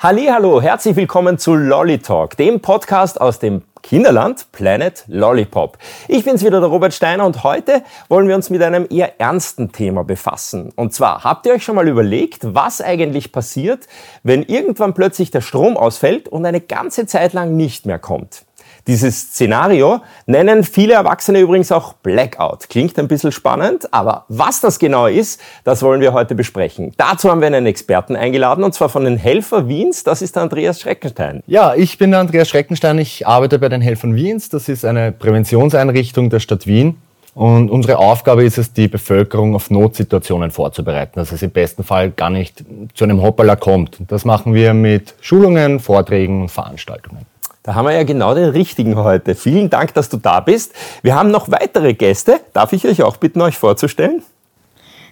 Hallo, herzlich willkommen zu Lolly Talk, dem Podcast aus dem Kinderland Planet Lollipop. Ich bin's wieder, der Robert Steiner, und heute wollen wir uns mit einem eher ernsten Thema befassen. Und zwar, habt ihr euch schon mal überlegt, was eigentlich passiert, wenn irgendwann plötzlich der Strom ausfällt und eine ganze Zeit lang nicht mehr kommt? Dieses Szenario nennen viele Erwachsene übrigens auch Blackout. Klingt ein bisschen spannend, aber was das genau ist, das wollen wir heute besprechen. Dazu haben wir einen Experten eingeladen und zwar von den Helfer Wiens. Das ist der Andreas Schreckenstein. Ja, ich bin der Andreas Schreckenstein. Ich arbeite bei den Helfern Wiens. Das ist eine Präventionseinrichtung der Stadt Wien. Und unsere Aufgabe ist es, die Bevölkerung auf Notsituationen vorzubereiten, dass es im besten Fall gar nicht zu einem Hoppala kommt. Das machen wir mit Schulungen, Vorträgen und Veranstaltungen. Da haben wir ja genau den richtigen heute. Vielen Dank, dass du da bist. Wir haben noch weitere Gäste. Darf ich euch auch bitten, euch vorzustellen?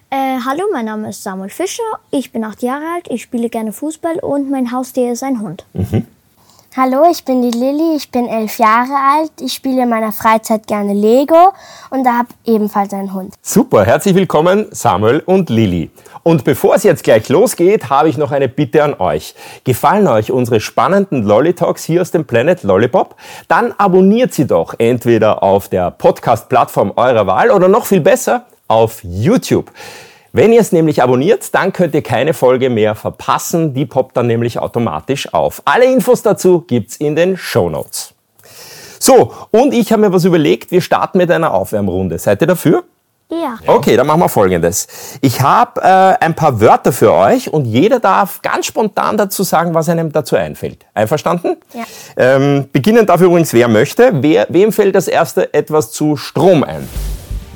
Äh, hallo, mein Name ist Samuel Fischer. Ich bin acht Jahre alt. Ich spiele gerne Fußball und mein Haustier ist ein Hund. Mhm. Hallo, ich bin die Lilly, ich bin elf Jahre alt. Ich spiele in meiner Freizeit gerne Lego und habe ebenfalls einen Hund. Super, herzlich willkommen Samuel und Lilly. Und bevor es jetzt gleich losgeht, habe ich noch eine Bitte an euch. Gefallen euch unsere spannenden Lolly Talks hier aus dem Planet Lollipop? Dann abonniert sie doch entweder auf der Podcast-Plattform eurer Wahl oder noch viel besser auf YouTube. Wenn ihr es nämlich abonniert, dann könnt ihr keine Folge mehr verpassen. Die poppt dann nämlich automatisch auf. Alle Infos dazu gibt's in den Show Notes. So, und ich habe mir was überlegt. Wir starten mit einer Aufwärmrunde. Seid ihr dafür? Ja. Okay, dann machen wir folgendes. Ich habe äh, ein paar Wörter für euch und jeder darf ganz spontan dazu sagen, was einem dazu einfällt. Einverstanden? Ja. Ähm, beginnen darf übrigens, wer möchte. Wer, wem fällt das erste etwas zu Strom ein?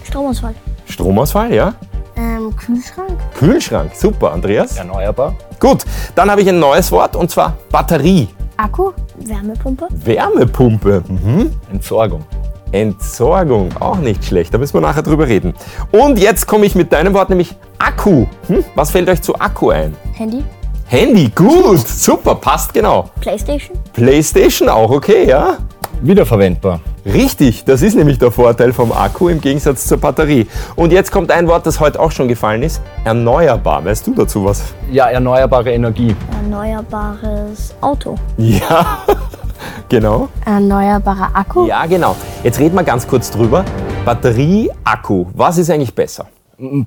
Stromausfall. Stromausfall, ja? Ähm, Kühlschrank? Kühlschrank, super, Andreas. Erneuerbar. Gut, dann habe ich ein neues Wort und zwar Batterie. Akku? Wärmepumpe. Wärmepumpe. Mhm. Entsorgung. Entsorgung, auch nicht schlecht. Da müssen wir nachher drüber reden. Und jetzt komme ich mit deinem Wort, nämlich Akku. Hm? Was fällt euch zu Akku ein? Handy? Handy, gut, super, passt genau. Playstation. Playstation auch okay, ja? Wiederverwendbar. Richtig, das ist nämlich der Vorteil vom Akku im Gegensatz zur Batterie. Und jetzt kommt ein Wort, das heute auch schon gefallen ist. Erneuerbar. Weißt du dazu was? Ja, erneuerbare Energie. Erneuerbares Auto. Ja, genau. Erneuerbarer Akku? Ja, genau. Jetzt reden wir ganz kurz drüber. Batterie, Akku. Was ist eigentlich besser?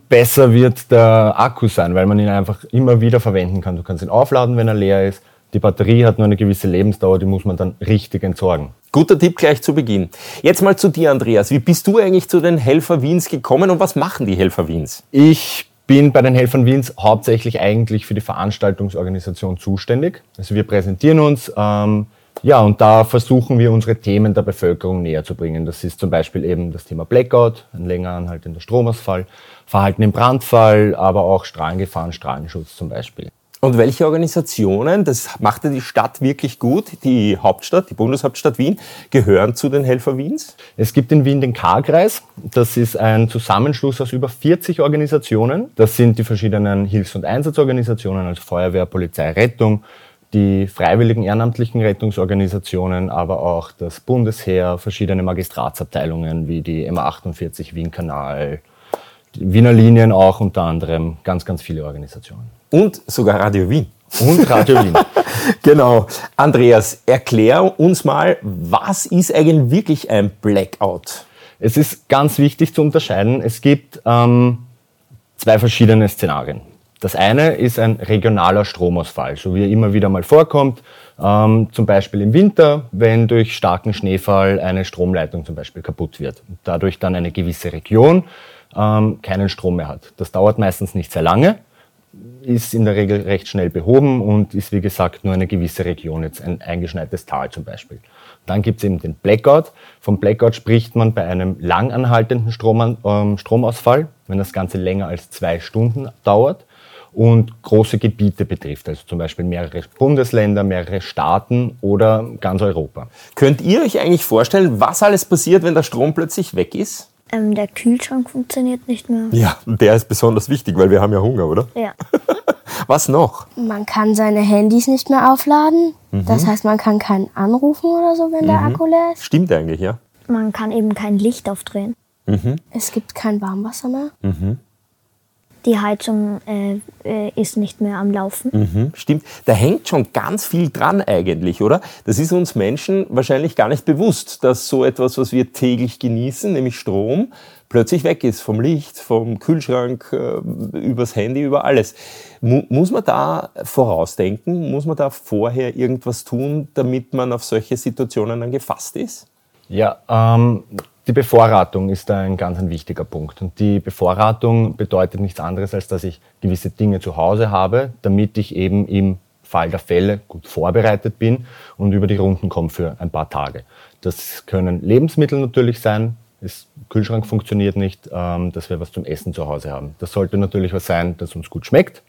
Besser wird der Akku sein, weil man ihn einfach immer wieder verwenden kann. Du kannst ihn aufladen, wenn er leer ist. Die Batterie hat nur eine gewisse Lebensdauer, die muss man dann richtig entsorgen. Guter Tipp gleich zu Beginn. Jetzt mal zu dir, Andreas. Wie bist du eigentlich zu den Helfer Wiens gekommen und was machen die Helfer Wiens? Ich bin bei den Helfern Wiens hauptsächlich eigentlich für die Veranstaltungsorganisation zuständig. Also wir präsentieren uns, ähm, ja, und da versuchen wir unsere Themen der Bevölkerung näher zu bringen. Das ist zum Beispiel eben das Thema Blackout, ein länger anhaltender Stromausfall, Verhalten im Brandfall, aber auch Strahlengefahren, Strahlenschutz zum Beispiel. Und welche Organisationen, das macht ja die Stadt wirklich gut, die Hauptstadt, die Bundeshauptstadt Wien, gehören zu den Helfer Wiens? Es gibt in Wien den K-Kreis. Das ist ein Zusammenschluss aus über 40 Organisationen. Das sind die verschiedenen Hilfs- und Einsatzorganisationen, also Feuerwehr, Polizei, Rettung, die freiwilligen ehrenamtlichen Rettungsorganisationen, aber auch das Bundesheer, verschiedene Magistratsabteilungen wie die MA48 Wien-Kanal, Wiener Linien auch unter anderem, ganz, ganz viele Organisationen. Und sogar Radio Wien. Und Radio Wien. genau. Andreas, erklär uns mal, was ist eigentlich wirklich ein Blackout? Es ist ganz wichtig zu unterscheiden. Es gibt ähm, zwei verschiedene Szenarien. Das eine ist ein regionaler Stromausfall, so wie er immer wieder mal vorkommt. Ähm, zum Beispiel im Winter, wenn durch starken Schneefall eine Stromleitung zum Beispiel kaputt wird. Dadurch dann eine gewisse Region ähm, keinen Strom mehr hat. Das dauert meistens nicht sehr lange, ist in der Regel recht schnell behoben und ist wie gesagt nur eine gewisse Region, jetzt ein eingeschneites Tal zum Beispiel. Dann gibt es eben den Blackout. Vom Blackout spricht man bei einem langanhaltenden Strom, ähm, Stromausfall, wenn das Ganze länger als zwei Stunden dauert und große Gebiete betrifft, also zum Beispiel mehrere Bundesländer, mehrere Staaten oder ganz Europa. Könnt ihr euch eigentlich vorstellen, was alles passiert, wenn der Strom plötzlich weg ist? Ähm, der Kühlschrank funktioniert nicht mehr. Ja, der ist besonders wichtig, weil wir haben ja Hunger, oder? Ja. Was noch? Man kann seine Handys nicht mehr aufladen. Das heißt, man kann keinen anrufen oder so, wenn der Akku leer ist. Stimmt eigentlich, ja. Man kann eben kein Licht aufdrehen. Es gibt kein Warmwasser mehr. Die Heizung äh, äh, ist nicht mehr am Laufen. Mhm, stimmt. Da hängt schon ganz viel dran eigentlich, oder? Das ist uns Menschen wahrscheinlich gar nicht bewusst, dass so etwas, was wir täglich genießen, nämlich Strom, plötzlich weg ist vom Licht, vom Kühlschrank, äh, übers Handy, über alles. Mu muss man da vorausdenken? Muss man da vorher irgendwas tun, damit man auf solche Situationen dann gefasst ist? Ja, ähm, die Bevorratung ist da ein ganz ein wichtiger Punkt. Und die Bevorratung bedeutet nichts anderes, als dass ich gewisse Dinge zu Hause habe, damit ich eben im Fall der Fälle gut vorbereitet bin und über die Runden komme für ein paar Tage. Das können Lebensmittel natürlich sein. Das Kühlschrank funktioniert nicht, ähm, dass wir was zum Essen zu Hause haben. Das sollte natürlich was sein, das uns gut schmeckt,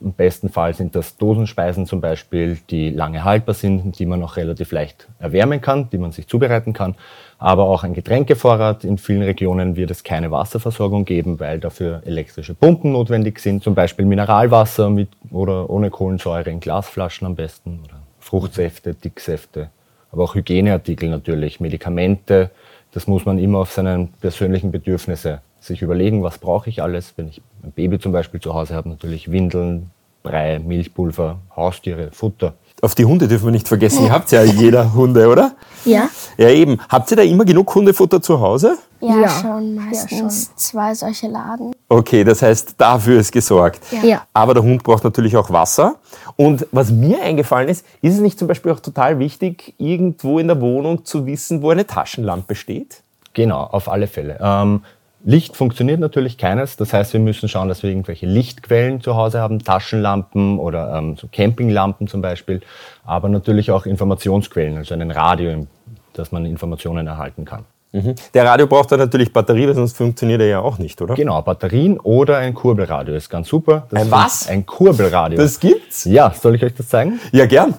im besten Fall sind das Dosenspeisen zum Beispiel, die lange haltbar sind, die man auch relativ leicht erwärmen kann, die man sich zubereiten kann. Aber auch ein Getränkevorrat. In vielen Regionen wird es keine Wasserversorgung geben, weil dafür elektrische Pumpen notwendig sind. Zum Beispiel Mineralwasser mit oder ohne Kohlensäure in Glasflaschen am besten oder Fruchtsäfte, Dicksäfte. Aber auch Hygieneartikel natürlich, Medikamente. Das muss man immer auf seinen persönlichen Bedürfnisse sich überlegen, was brauche ich alles. Wenn ich ein Baby zum Beispiel zu Hause habe, natürlich Windeln, Brei, Milchpulver, Haustiere, Futter. Auf die Hunde dürfen wir nicht vergessen. Ihr habt ja jeder Hunde, oder? Ja. Ja, eben. Habt ihr da immer genug Hundefutter zu Hause? Ja, Ja. schon meistens Ja, schon. zwei solche Laden. Okay, das heißt, dafür ist gesorgt. Ja. Aber der Hund braucht natürlich auch Wasser. Und was mir eingefallen ist, ist es nicht zum Beispiel auch total wichtig, irgendwo in der Wohnung zu wissen, wo eine Taschenlampe steht? Genau, auf alle Fälle. Ähm, Licht funktioniert natürlich keines. Das heißt, wir müssen schauen, dass wir irgendwelche Lichtquellen zu Hause haben, Taschenlampen oder ähm, so Campinglampen zum Beispiel, aber natürlich auch Informationsquellen, also ein Radio, dass man Informationen erhalten kann. Mhm. Der Radio braucht dann natürlich Batterie, weil sonst funktioniert er ja auch nicht, oder? Genau, Batterien oder ein Kurbelradio ist ganz super. Das Ein was? Ein Kurbelradio. Das gibt's? ja, soll ich euch das zeigen? Ja, gern.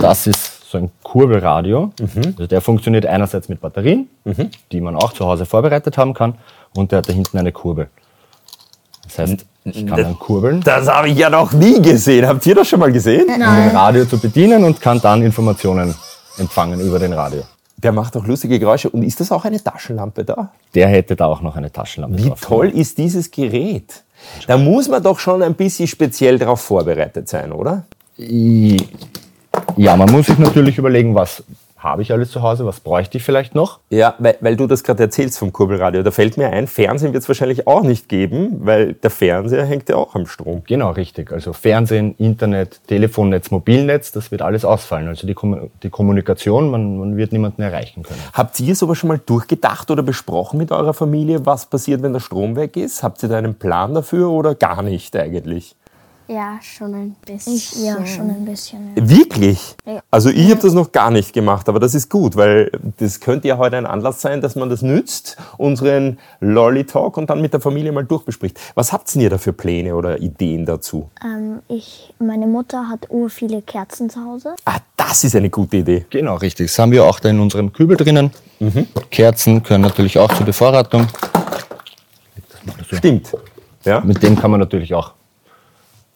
Das ist so ein Kurbelradio. Mhm. Also der funktioniert einerseits mit Batterien, die man auch zu Hause vorbereitet haben kann, und der hat da hinten eine Kurbel. Das heißt, ich kann dann kurbeln, Das habe ich ja noch nie gesehen. Habt ihr das schon mal gesehen? um den Radio zu bedienen und kann dann Informationen empfangen über den Radio. Der macht auch lustige Geräusche. Und ist das auch eine Taschenlampe da? Der hätte da auch noch eine Taschenlampe Wie drauf. toll ist dieses Gerät? Da muss man doch schon ein bisschen speziell darauf vorbereitet sein, oder? Ja, man muss sich natürlich überlegen, was habe ich alles zu Hause, was bräuchte ich vielleicht noch. Ja, weil, weil du das gerade erzählst vom Kurbelradio. Da fällt mir ein, Fernsehen wird es wahrscheinlich auch nicht geben, weil der Fernseher hängt ja auch am Strom. Genau, richtig. Also Fernsehen, Internet, Telefonnetz, Mobilnetz, das wird alles ausfallen. Also die, Kom die Kommunikation, man, man wird niemanden erreichen können. Habt ihr sowas schon mal durchgedacht oder besprochen mit eurer Familie, was passiert, wenn der Strom weg ist? Habt ihr da einen Plan dafür oder gar nicht eigentlich? Ja, schon ein bisschen. Ich, ja, schon ein bisschen. Ja. Wirklich? Ja. Also ich habe das noch gar nicht gemacht, aber das ist gut, weil das könnte ja heute ein Anlass sein, dass man das nützt, unseren Lolly Talk und dann mit der Familie mal durchbespricht. Was habt ihr da für Pläne oder Ideen dazu? Ähm, ich, meine Mutter hat ur viele Kerzen zu Hause. Ah, das ist eine gute Idee. Genau, richtig. Das haben wir auch da in unserem Kübel drinnen. Kerzen können natürlich auch zur Bevorratung. Stimmt. Ja. Mit dem kann man natürlich auch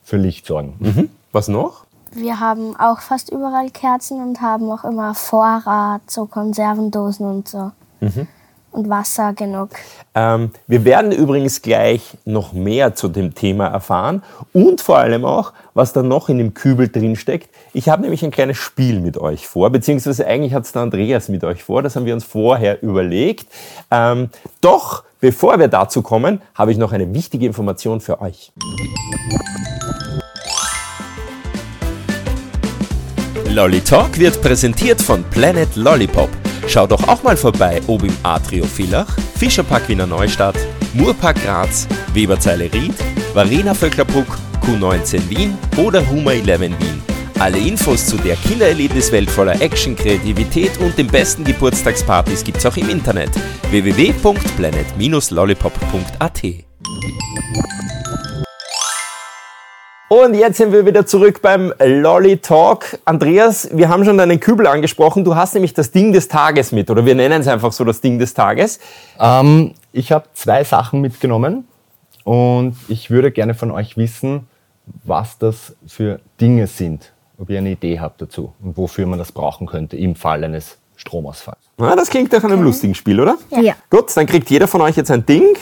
für Licht sorgen. Was noch? Wir haben auch fast überall Kerzen und haben auch immer Vorrat, so Konservendosen und so. Und Wasser genug. Ähm, wir werden übrigens gleich noch mehr zu dem Thema erfahren und vor allem auch, was da noch in dem Kübel drin steckt. Ich habe nämlich ein kleines Spiel mit euch vor, beziehungsweise eigentlich hat es der Andreas mit euch vor, das haben wir uns vorher überlegt. Ähm, doch, bevor wir dazu kommen, habe ich noch eine wichtige Information für euch. Lolly Talk wird präsentiert von Planet Lollipop. Schau doch auch mal vorbei, ob im Atrio Villach, Fischerpark Wiener Neustadt, Murpark Graz, Weberzeile Ried, Varena Vöcklerbruck, Q19 Wien oder Huma 11 Wien. Alle Infos zu der Kindererlebniswelt voller Action, Kreativität und den besten Geburtstagspartys gibt's auch im Internet www.planet-lollipop.at. Und jetzt sind wir wieder zurück beim Lolly Talk. Andreas, wir haben schon deinen Kübel angesprochen. Du hast nämlich das Ding des Tages mit, oder wir nennen es einfach so das Ding des Tages. Ähm, ich habe zwei Sachen mitgenommen und ich würde gerne von euch wissen, was das für Dinge sind. Ob ihr eine Idee habt dazu und wofür man das brauchen könnte im Fall eines Stromausfalls. Na, das klingt nach einem lustigen Spiel, oder? Ja. Gut, dann kriegt jeder von euch jetzt ein Ding.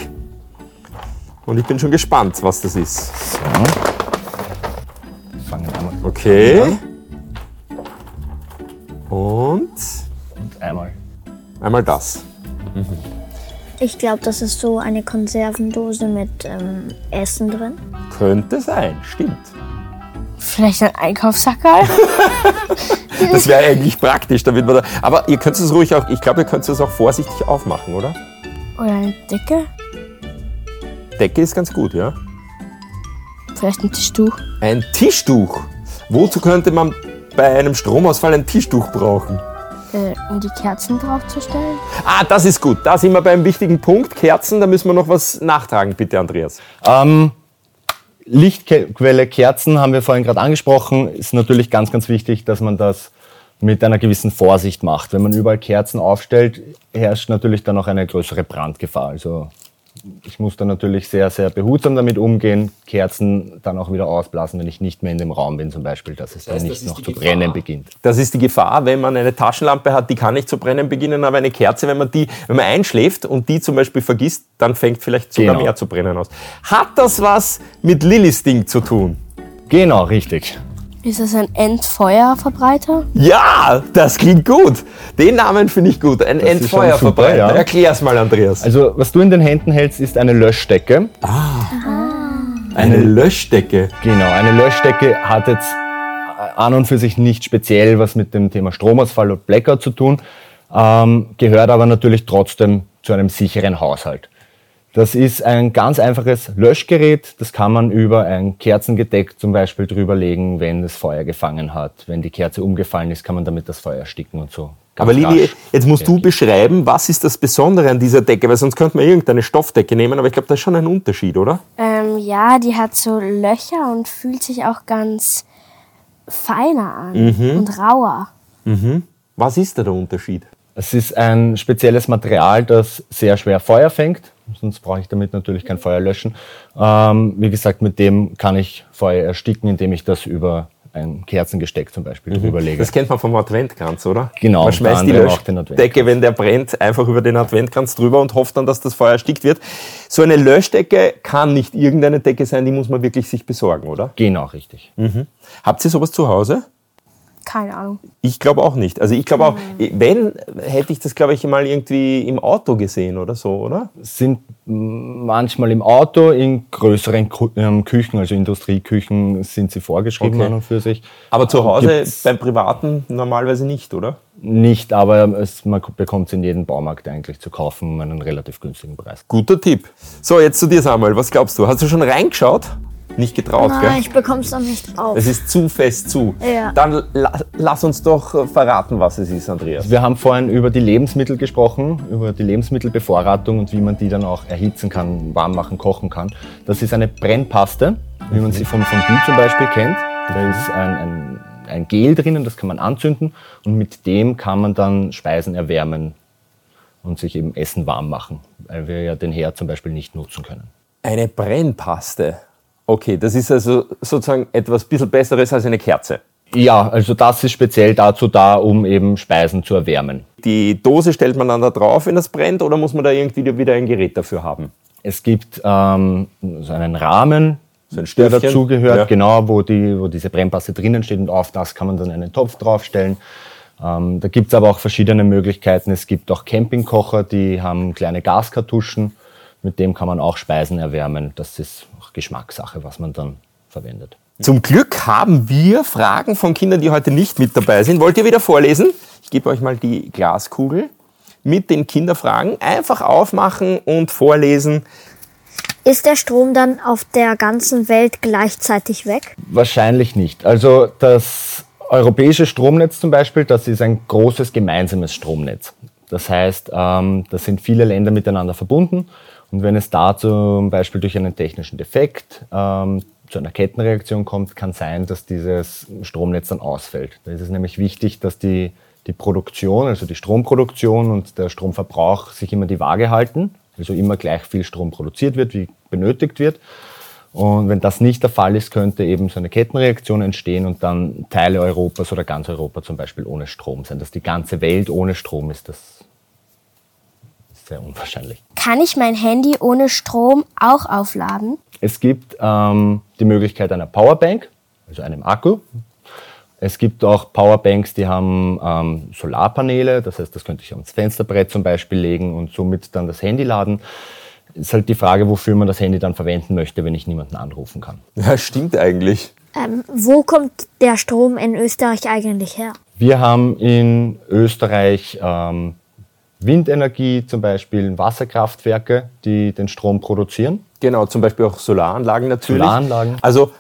Und ich bin schon gespannt, was das ist. So. Okay. Und und einmal. einmal das. Ich glaube, das ist so eine Konservendose mit ähm, Essen drin. Könnte sein, stimmt. Vielleicht ein Einkaufssackerl? Das wäre eigentlich praktisch, damit man da. Aber ihr könnt es ruhig auch, ich glaube, ihr könnt es auch vorsichtig aufmachen, oder? Oder eine Decke? Decke ist ganz gut, ja? Vielleicht ein Tischtuch? Ein Tischtuch. Wozu könnte man bei einem Stromausfall ein Tischtuch brauchen? Äh, um die Kerzen draufzustellen? Ah, das ist gut. Da sind wir beim wichtigen Punkt. Kerzen, da müssen wir noch was nachtragen, bitte, Andreas. Ähm, Lichtquelle Kerzen haben wir vorhin gerade angesprochen. Ist natürlich ganz, ganz wichtig, dass man das mit einer gewissen Vorsicht macht. Wenn man überall Kerzen aufstellt, herrscht natürlich dann auch eine größere Brandgefahr. Also ich muss da natürlich sehr, sehr behutsam damit umgehen, Kerzen dann auch wieder ausblasen, wenn ich nicht mehr in dem Raum bin zum Beispiel, dass es dann heißt, das nicht noch zu Gefahr. brennen beginnt. Das ist die Gefahr, wenn man eine Taschenlampe hat, die kann nicht zu brennen beginnen, aber eine Kerze, wenn man die, wenn man einschläft und die zum Beispiel vergisst, dann fängt vielleicht sogar Genau. mehr zu brennen aus. Hat das was mit Lillys Ding zu tun? Genau, richtig. Ist das ein Endfeuerverbreiter? Ja, das klingt gut. Den Namen finde ich gut. Ein super, ja. Erklär's mal, Andreas. Also was du in den Händen hältst, ist eine Löschdecke. eine Löschdecke. Genau, eine Löschdecke hat jetzt an und für sich nicht speziell was mit dem Thema Stromausfall oder Blackout zu tun, ähm, gehört aber natürlich trotzdem zu einem sicheren Haushalt. Das ist ein ganz einfaches Löschgerät, das kann man über ein Kerzengedeck zum Beispiel drüberlegen, wenn das Feuer gefangen hat. Wenn die Kerze umgefallen ist, kann man damit das Feuer ersticken und so. Ganz Aber Lili, jetzt musst du beschreiben, was ist das Besondere an dieser Decke? Weil sonst könnte man irgendeine Stoffdecke nehmen, aber ich glaube, da ist schon ein Unterschied, oder? Ähm, ja, die hat so Löcher und fühlt sich auch ganz feiner an und rauer. Was ist da der Unterschied? Es ist ein spezielles Material, das sehr schwer Feuer fängt. Sonst brauche ich damit natürlich kein Feuer löschen. Ähm, wie gesagt, mit dem kann ich Feuer ersticken, indem ich das über ein Kerzengesteck zum Beispiel drüber lege. Das kennt man vom Adventkranz, oder? Genau, Man schmeißt die Löschdecke, wenn der brennt, einfach über den Adventkranz drüber und hofft dann, dass das Feuer erstickt wird. So eine Löschdecke kann nicht irgendeine Decke sein, die muss man wirklich sich besorgen, oder? Genau, richtig. Habt ihr sowas zu Hause? Keine Ahnung. Ich glaube auch nicht. Also ich glaube auch, wenn, hätte ich das, glaube ich, mal irgendwie im Auto gesehen oder so, oder? Sind manchmal im Auto, in größeren ähm, Küchen, also Industrieküchen, sind sie vorgeschrieben Okay. an und für sich. Aber zu Hause Gibt's beim Privaten normalerweise nicht, oder? Nicht, aber es, man bekommt es in jedem Baumarkt eigentlich zu kaufen um einen relativ günstigen Preis. Guter Tipp. So, jetzt zu dir, Samuel. Was glaubst du? Hast du schon reingeschaut? Nicht getraut, Nein, gell? ich bekomm's noch nicht auf. Es ist zu fest zu. Ja. Dann la lass uns doch äh, verraten, was es ist, Andreas. Wir haben vorhin über die Lebensmittel gesprochen, über die Lebensmittelbevorratung und wie man die dann auch erhitzen kann, warm machen, kochen kann. Das ist eine Brennpaste, wie man sie vom Fondue zum Beispiel kennt. Da ist ein, ein, ein Gel drinnen, das kann man anzünden und mit dem kann man dann Speisen erwärmen und sich eben Essen warm machen, weil wir ja den Herd zum Beispiel nicht nutzen können. Eine Brennpaste. Okay, das ist also sozusagen etwas bisschen Besseres als eine Kerze. Ja, also das ist speziell dazu da, um eben Speisen zu erwärmen. Die Dose stellt man dann da drauf, wenn das brennt, oder muss man da irgendwie wieder ein Gerät dafür haben? Es gibt ähm, so einen Rahmen, So ein der dazugehört, Ja. genau, wo, die, wo diese Brennpaste drinnen steht und auf das kann man dann einen Topf draufstellen. Ähm, da gibt's aber auch verschiedene Möglichkeiten. Es gibt auch Campingkocher, die haben kleine Gaskartuschen, mit dem kann man auch Speisen erwärmen. Das ist auch Geschmackssache, was man dann verwendet. Zum Glück haben wir Fragen von Kindern, die heute nicht mit dabei sind. Wollt ihr wieder vorlesen? Ich gebe euch mal die Glaskugel mit den Kinderfragen. Einfach aufmachen und vorlesen. Ist der Strom dann auf der ganzen Welt gleichzeitig weg? Wahrscheinlich nicht. Also das europäische Stromnetz zum Beispiel, das ist ein großes gemeinsames Stromnetz. Das heißt, ähm, da sind viele Länder miteinander verbunden und wenn es da zum Beispiel durch einen technischen Defekt ähm, zu einer Kettenreaktion kommt, kann sein, dass dieses Stromnetz dann ausfällt. Da ist es nämlich wichtig, dass die, die Produktion, also die Stromproduktion und der Stromverbrauch sich immer die Waage halten, also immer gleich viel Strom produziert wird, wie benötigt wird. Und wenn das nicht der Fall ist, könnte eben so eine Kettenreaktion entstehen und dann Teile Europas oder ganz Europa zum Beispiel ohne Strom sein. Dass die ganze Welt ohne Strom ist, das sehr unwahrscheinlich. Kann ich mein Handy ohne Strom auch aufladen? Es gibt ähm, die Möglichkeit einer Powerbank, also einem Akku. Es gibt auch Powerbanks, die haben ähm, Solarpaneele, das heißt, das könnte ich ans Fensterbrett zum Beispiel legen und somit dann das Handy laden. Ist halt die Frage, wofür man das Handy dann verwenden möchte, wenn ich niemanden anrufen kann. Ja, stimmt eigentlich. Ähm, wo kommt der Strom in Österreich eigentlich her? Wir haben in Österreich ähm, Windenergie, zum Beispiel Wasserkraftwerke, die den Strom produzieren. Genau, zum Beispiel auch Solaranlagen natürlich. Solaranlagen. Also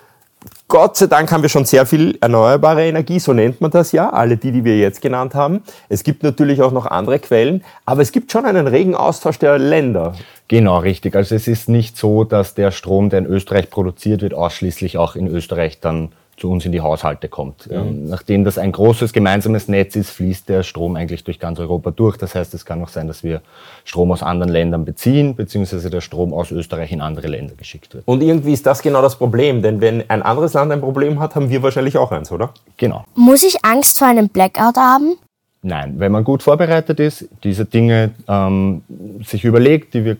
Gott sei Dank haben wir schon sehr viel erneuerbare Energie, so nennt man das ja, alle die, die wir jetzt genannt haben. Es gibt natürlich auch noch andere Quellen, aber es gibt schon einen regen Austausch der Länder. Genau, richtig. Also es ist nicht so, dass der Strom, der in Österreich produziert wird, ausschließlich auch in Österreich dann zu uns in die Haushalte kommt. Mhm. Nachdem das ein großes gemeinsames Netz ist, fließt der Strom eigentlich durch ganz Europa durch. Das heißt, es kann auch sein, dass wir Strom aus anderen Ländern beziehen, beziehungsweise der Strom aus Österreich in andere Länder geschickt wird. Und irgendwie ist das genau das Problem, denn wenn ein anderes Land ein Problem hat, haben wir wahrscheinlich auch eins, oder? Genau. Muss ich Angst vor einem Blackout haben? Nein, wenn man gut vorbereitet ist, diese Dinge ähm, sich überlegt, die wir,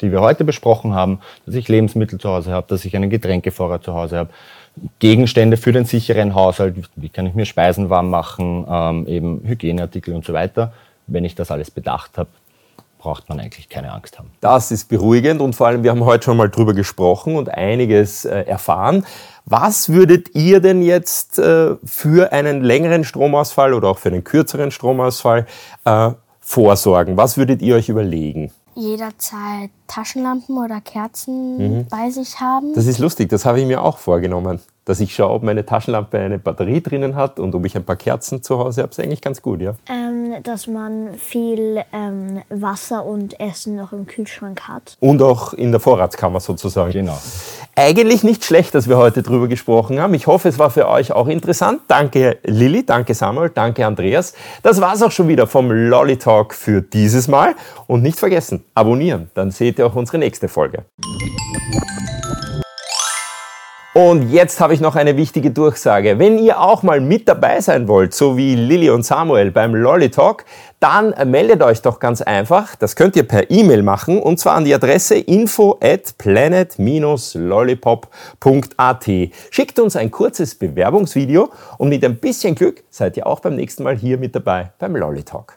die wir heute besprochen haben, dass ich Lebensmittel zu Hause habe, dass ich einen Getränkevorrat zu Hause habe, Gegenstände für den sicheren Haushalt, wie kann ich mir Speisen warm machen, ähm, eben Hygieneartikel und so weiter. Wenn ich das alles bedacht habe, braucht man eigentlich keine Angst haben. Das ist beruhigend und vor allem, wir haben heute schon mal drüber gesprochen und einiges äh, erfahren. Was würdet ihr denn jetzt äh, für einen längeren Stromausfall oder auch für einen kürzeren Stromausfall äh, vorsorgen? Was würdet ihr euch überlegen? Jederzeit Taschenlampen oder Kerzen bei sich haben. Das ist lustig, das habe ich mir auch vorgenommen. Dass ich schaue, ob meine Taschenlampe eine Batterie drinnen hat und ob ich ein paar Kerzen zu Hause habe, ist eigentlich ganz gut, ja. Ähm, dass man viel ähm, Wasser und Essen noch im Kühlschrank hat. Und auch in der Vorratskammer sozusagen. Genau. Eigentlich nicht schlecht, dass wir heute drüber gesprochen haben. Ich hoffe, es war für euch auch interessant. Danke Lilly, danke Samuel, danke Andreas. Das war's auch schon wieder vom Lolly Talk für dieses Mal. Und nicht vergessen, abonnieren, dann seht ihr auch unsere nächste Folge. Und jetzt habe ich noch eine wichtige Durchsage. Wenn ihr auch mal mit dabei sein wollt, so wie Lilly und Samuel beim Lolly Talk, dann meldet euch doch ganz einfach. Das könnt ihr per E-Mail machen und zwar an die Adresse info at planet-lollipop.at. Schickt uns ein kurzes Bewerbungsvideo und mit ein bisschen Glück seid ihr auch beim nächsten Mal hier mit dabei beim Lolly Talk.